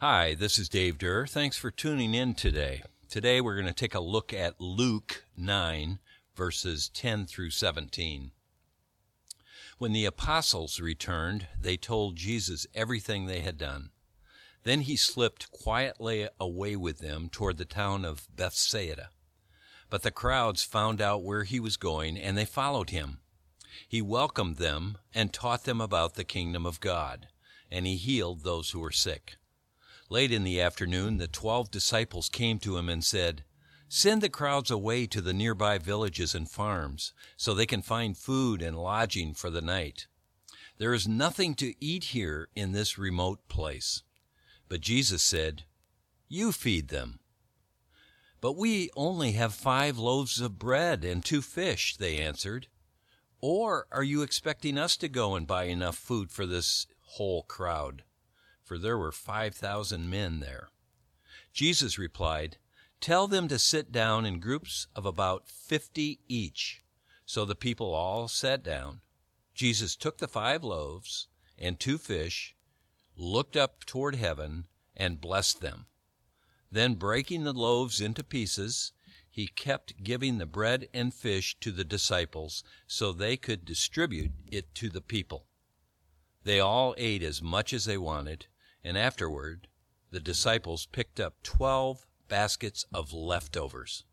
Hi, this is Dave Durr. Thanks for tuning in today. Today we're going to take a look at Luke 9, verses 10 through 17. When the apostles returned, they told Jesus everything they had done. Then he slipped quietly away with them toward the town of Bethsaida. But the crowds found out where he was going, and they followed him. He welcomed them and taught them about the kingdom of God, and he healed those who were sick. Late in the afternoon, the twelve disciples came to him and said, Send the crowds away to the nearby villages and farms, so they can find food and lodging for the night. There is nothing to eat here in this remote place. But Jesus said, You feed them. But we only have five loaves of bread and two fish, they answered. Or are you expecting us to go and buy enough food for this whole crowd? For there were five thousand men there. Jesus replied, Tell them to sit down in groups of about fifty each. So the people all sat down. Jesus took the five loaves and two fish, looked up toward heaven, and blessed them. Then, breaking the loaves into pieces, he kept giving the bread and fish to the disciples so they could distribute it to the people. They all ate as much as they wanted, and afterward the disciples picked up twelve baskets of leftovers.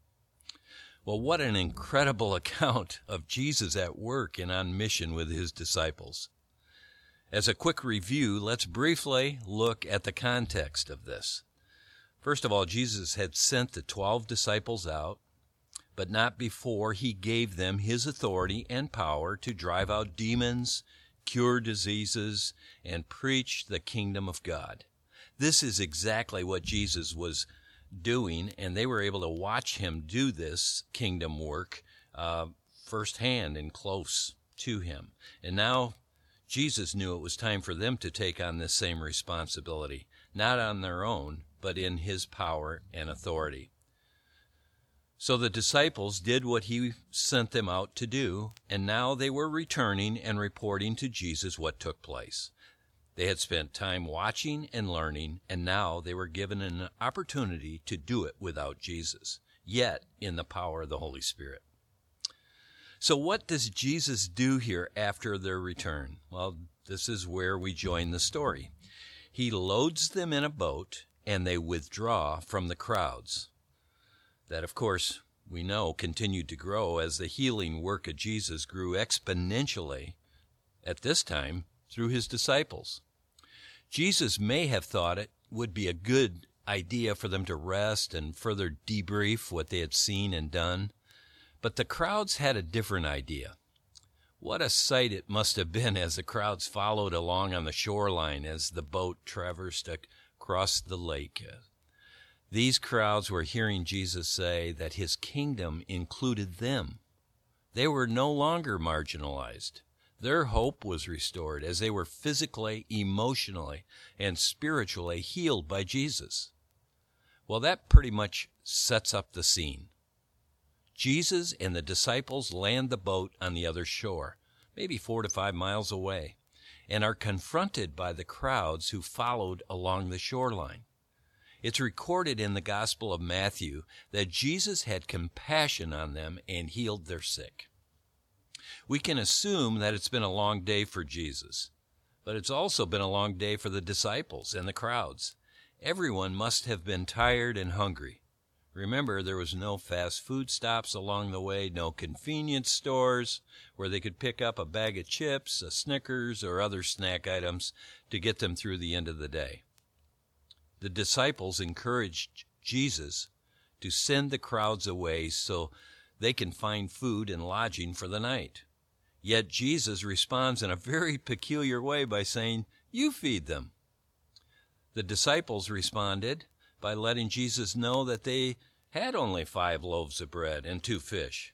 Well, what an incredible account of Jesus at work and on mission with his disciples. As a quick review, let's briefly look at the context of this. First of all, Jesus had sent the twelve disciples out, but not before he gave them his authority and power to drive out demons, cure diseases, and preach the kingdom of God. This is exactly what Jesus was doing, and they were able to watch him do this kingdom work uh, firsthand and close to him. And now Jesus knew it was time for them to take on this same responsibility, not on their own, but in his power and authority. So the disciples did what he sent them out to do, and now they were returning and reporting to Jesus what took place. They had spent time watching and learning, and now they were given an opportunity to do it without Jesus, yet in the power of the Holy Spirit. So, what does Jesus do here after their return? Well, this is where we join the story. He loads them in a boat, and they withdraw from the crowds. That, of course, we know continued to grow as the healing work of Jesus grew exponentially, at this time, through his disciples. Jesus may have thought it would be a good idea for them to rest and further debrief what they had seen and done, but the crowds had a different idea. What a sight it must have been as the crowds followed along on the shoreline as the boat traversed across the lake. These crowds were hearing Jesus say that his kingdom included them. They were no longer marginalized. Their hope was restored as they were physically, emotionally, and spiritually healed by Jesus. Well, that pretty much sets up the scene. Jesus and the disciples land the boat on the other shore, maybe four to five miles away, and are confronted by the crowds who followed along the shoreline. It's recorded in the Gospel of Matthew that Jesus had compassion on them and healed their sick we can assume that it's been a long day for Jesus. But it's also been a long day for the disciples and the crowds. Everyone must have been tired and hungry. Remember, there was no fast food stops along the way, no convenience stores where they could pick up a bag of chips, a Snickers, or other snack items to get them through the end of the day. The disciples encouraged Jesus to send the crowds away so they can find food and lodging for the night. Yet Jesus responds in a very peculiar way by saying, You feed them. The disciples responded by letting Jesus know that they had only five loaves of bread and two fish,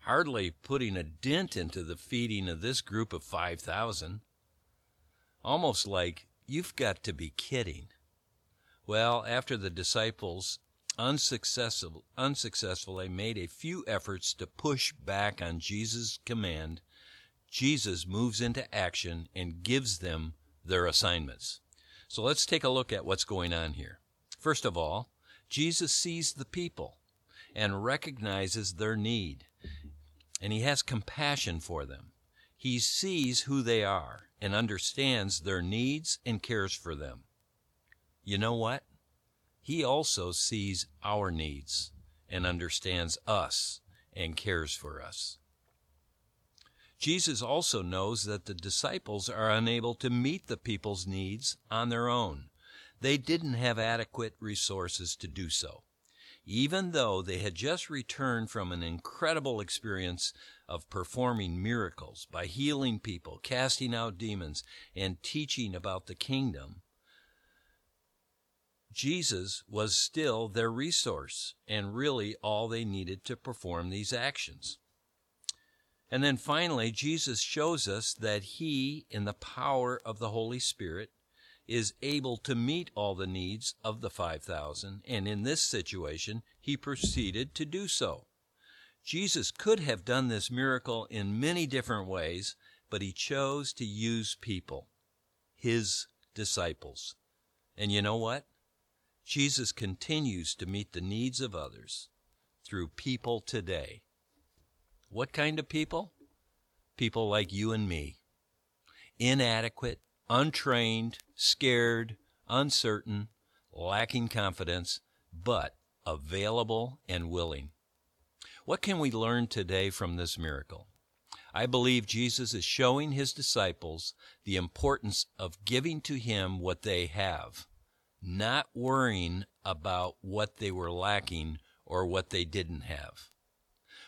hardly putting a dent into the feeding of this group of 5,000. Almost like, You've got to be kidding. Well, after the disciples unsuccessful, unsuccessfully made a few efforts to push back on Jesus' command, Jesus moves into action and gives them their assignments. So let's take a look at what's going on here. First of all, Jesus sees the people and recognizes their need, and he has compassion for them. He sees who they are and understands their needs and cares for them. You know what? He also sees our needs and understands us and cares for us. Jesus also knows that the disciples are unable to meet the people's needs on their own. They didn't have adequate resources to do so. Even though they had just returned from an incredible experience of performing miracles by healing people, casting out demons, and teaching about the kingdom, Jesus was still their resource and really all they needed to perform these actions. And then finally, Jesus shows us that He, in the power of the Holy Spirit, is able to meet all the needs of the 5,000, and in this situation, He proceeded to do so. Jesus could have done this miracle in many different ways, but He chose to use people, His disciples. And you know what? Jesus continues to meet the needs of others through people today. What kind of people? People like you and me. Inadequate, untrained, scared, uncertain, lacking confidence, but available and willing. What can we learn today from this miracle? I believe Jesus is showing his disciples the importance of giving to him what they have, not worrying about what they were lacking or what they didn't have.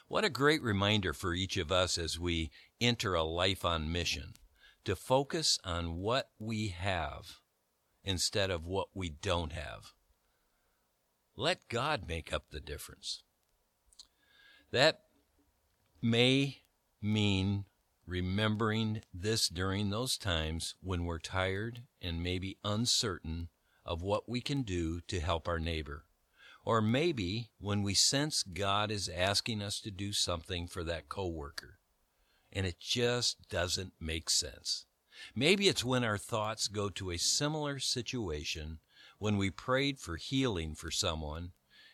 What a great reminder for each of us as we enter a life on mission to focus on what we have instead of what we don't have. Let God make up the difference. That may mean remembering this during those times when we're tired and maybe uncertain of what we can do to help our neighbor. Or maybe when we sense God is asking us to do something for that coworker and it just doesn't make sense. Maybe it's when our thoughts go to a similar situation when we prayed for healing for someone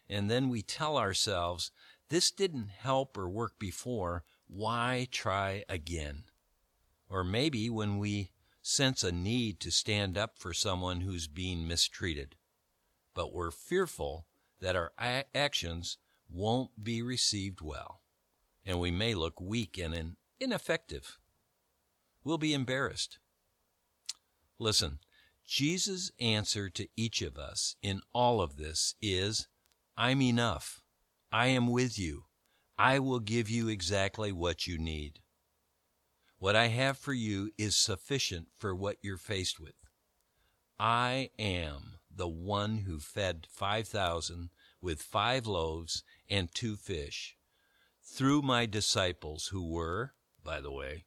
and then we tell ourselves, this didn't help or work before, why try again? Or maybe when we sense a need to stand up for someone who's being mistreated, but we're fearful that our actions won't be received well, and we may look weak and ineffective. We'll be embarrassed. Listen, Jesus' answer to each of us in all of this is I'm enough. I am with you. I will give you exactly what you need. What I have for you is sufficient for what you're faced with. I am the one who fed 5,000 with five loaves and two fish through my disciples who were, by the way,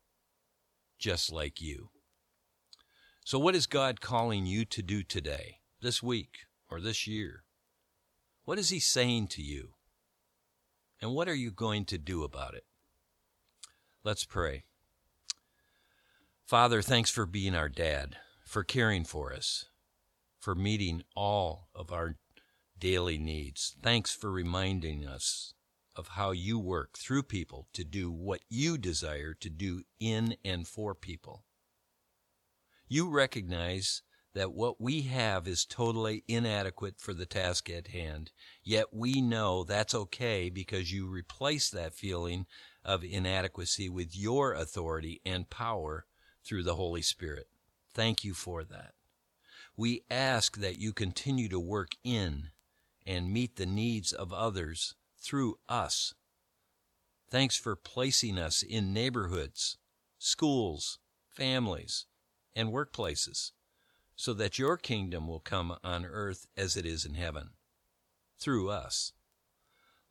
just like you. So, what is God calling you to do today, this week, or this year? What is He saying to you? And what are you going to do about it? Let's pray. Father, thanks for being our dad, for caring for us, for meeting all of our daily needs. Thanks for reminding us of how you work through people to do what you desire to do in and for people. You recognize that what we have is totally inadequate for the task at hand, yet we know that's okay because you replace that feeling of inadequacy with your authority and power through the Holy Spirit. Thank you for that. We ask that you continue to work in and meet the needs of others through us. Thanks for placing us in neighborhoods, schools, families, and workplaces so that your kingdom will come on earth as it is in heaven through us.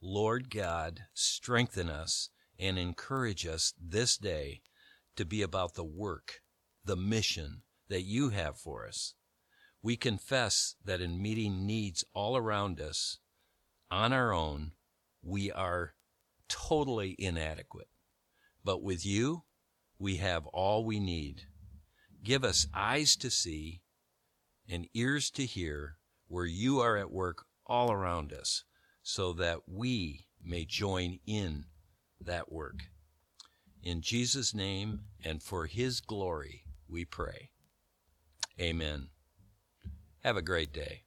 Lord God, strengthen us and encourage us this day to be about the work, the mission that you have for us. We confess that in meeting needs all around us on our own, we are totally inadequate. But with you, we have all we need. Give us eyes to see and ears to hear where you are at work all around us so that we may join in that work. In Jesus' name and for his glory, we pray. Amen. Have a great day.